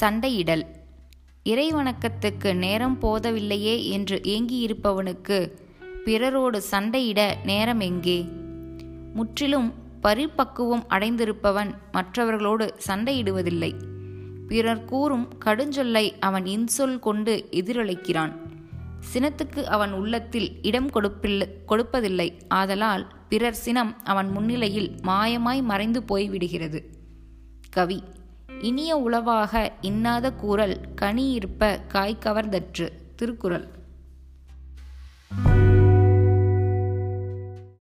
சண்டையிடல். இறைவணக்கத்துக்கு நேரம் போதவில்லையே என்று ஏங்கியிருப்பவனுக்கு பிறரோடு சண்டையிட நேரம் எங்கே? முற்றிலும் பரிபக்குவம் அடைந்திருப்பவன் மற்றவர்களோடு சண்டையிடுவதில்லை. பிறர் கூறும் கடுஞ்சொல்லை அவன் இன்சொல் கொண்டு எதிரொலிக்கிறான். சினத்துக்கு அவன் உள்ளத்தில் இடம் கொடுப்பில்லை கொடுப்பதில்லை. ஆதலால் பிறர் சினம் அவன் முன்னிலையில் மாயமாய் மறைந்து போய்விடுகிறது. கவி இனிய உளவாக இன்னாத கூறல் கனி இருப்ப காய் திருக்குறள்.